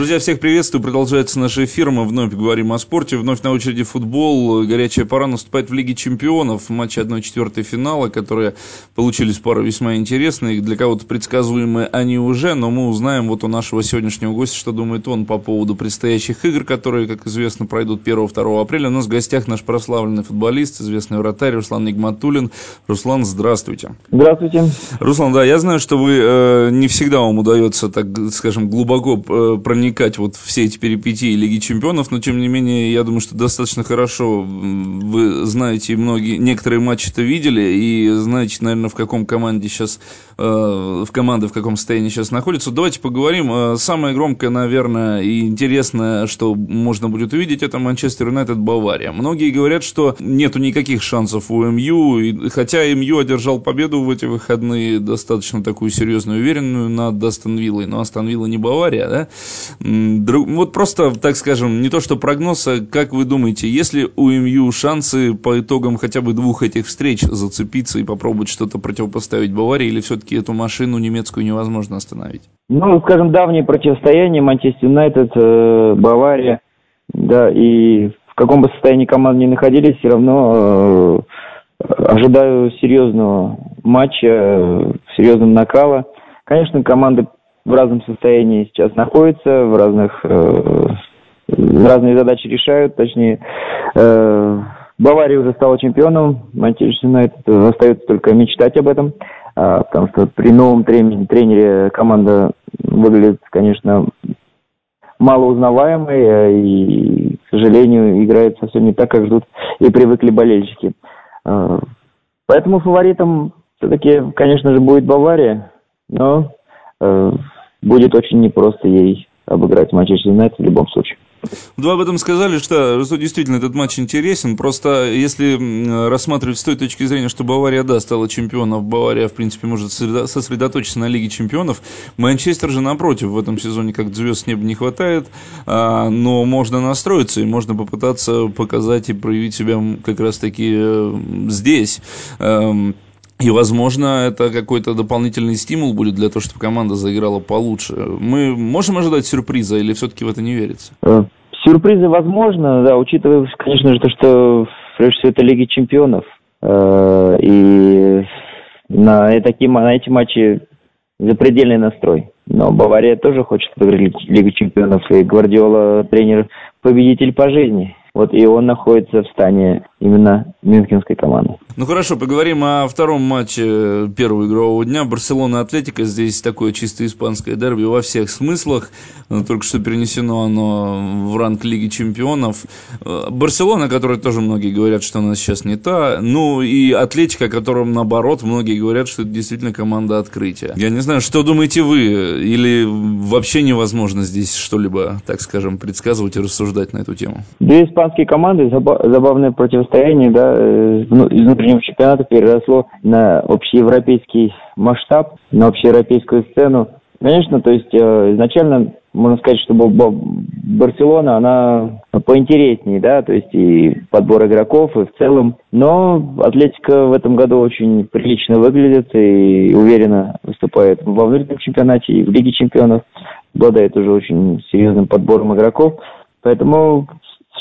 Друзья, всех приветствую. Продолжается наш эфир. Мы вновь говорим о спорте. Вновь на очереди футбол. Горячая пора наступает в Лиге чемпионов. В матче 1-4 финала, которые получились пару весьма интересные. Для кого-то предсказуемые они уже, но мы узнаем вот у нашего сегодняшнего гостя, что думает он по поводу предстоящих игр, которые, как известно, пройдут 1-2 апреля. У нас в гостях наш прославленный футболист, известный вратарь Руслан Нигматуллин. Руслан, здравствуйте. Здравствуйте. Руслан, да, я знаю, что вы э, не всегда вам удается, так скажем, глубоко э, проникнуть проникать вот все эти перипетии Лиги Чемпионов, но тем не менее, я думаю, что достаточно хорошо вы знаете, многие, некоторые матчи-то видели, и знаете, наверное, в каком команде сейчас, э, в команде в каком состоянии сейчас находится. Давайте поговорим. Э, самое громкое, наверное, и интересное, что можно будет увидеть, это Манчестер Юнайтед Бавария. Многие говорят, что нету никаких шансов у МЮ, и, хотя МЮ одержал победу в эти выходные, достаточно такую серьезную, уверенную над Астон Виллой, но Астон Вилла не Бавария, да? Вот просто, так скажем, не то что прогноз, а как вы думаете, есть ли у МЮ шансы по итогам хотя бы двух этих встреч зацепиться и попробовать что-то противопоставить Баварии, или все-таки эту машину немецкую невозможно остановить? Ну, скажем, давнее противостояние Манчестер Юнайтед, э, Бавария, да, и в каком бы состоянии команды не находились, все равно э, ожидаю серьезного матча, э, серьезного накала. Конечно, команды в разном состоянии сейчас находятся, в разных э, разные задачи решают, точнее, э, Бавария уже стала чемпионом, Манчестер Юнайтед остается только мечтать об этом, э, потому что при новом тренере, команда выглядит, конечно, малоузнаваемой э, и, к сожалению, играет совсем не так, как ждут и привыкли болельщики. Э, поэтому фаворитом все-таки, конечно же, будет Бавария, но э, будет очень непросто ей обыграть Манчестер Юнайтед в любом случае. Вы об этом сказали, что, что действительно этот матч интересен. Просто если рассматривать с той точки зрения, что Бавария, да, стала чемпионом, Бавария, в принципе, может сосредоточиться на Лиге чемпионов, Манчестер же, напротив, в этом сезоне как звезд с неба не хватает, а, но можно настроиться и можно попытаться показать и проявить себя как раз-таки э, здесь. И, возможно, это какой-то дополнительный стимул будет для того, чтобы команда заиграла получше. Мы можем ожидать сюрприза или все-таки в это не верится? Э, сюрпризы возможно, да, учитывая, конечно же, то, что прежде всего это Лиги Чемпионов. Э, и на, такие, на эти матчи запредельный настрой. Но Бавария тоже хочет выиграть Лигу Чемпионов, и Гвардиола тренер победитель по жизни. Вот и он находится в стане именно мюнхенской команды. Ну хорошо, поговорим о втором матче первого игрового дня. Барселона-Атлетика. Здесь такое чисто испанское дерби во всех смыслах. Только что перенесено оно в ранг Лиги Чемпионов. Барселона, которая тоже многие говорят, что она сейчас не та. Ну и Атлетика, о котором наоборот многие говорят, что это действительно команда открытия. Я не знаю, что думаете вы? Или вообще невозможно здесь что-либо, так скажем, предсказывать и рассуждать на эту тему? Две испанские команды, забавное противостояние, да, э, из внутреннего чемпионата переросло на общеевропейский масштаб, на общеевропейскую сцену. Конечно, то есть э, изначально можно сказать, что Барселона, она поинтереснее, да, то есть и подбор игроков, и в целом. Но Атлетика в этом году очень прилично выглядит и уверенно выступает во внутреннем чемпионате и в Лиге чемпионов. Обладает уже очень серьезным подбором игроков. Поэтому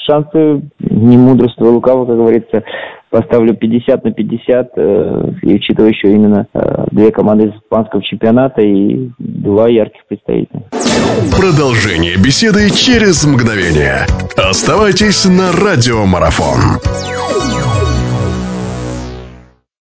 шансы, не мудрство лукаво, как говорится, поставлю 50 на 50, э, и учитывая еще именно э, две команды из испанского чемпионата и два ярких представителя. Продолжение беседы через мгновение. Оставайтесь на радиомарафон.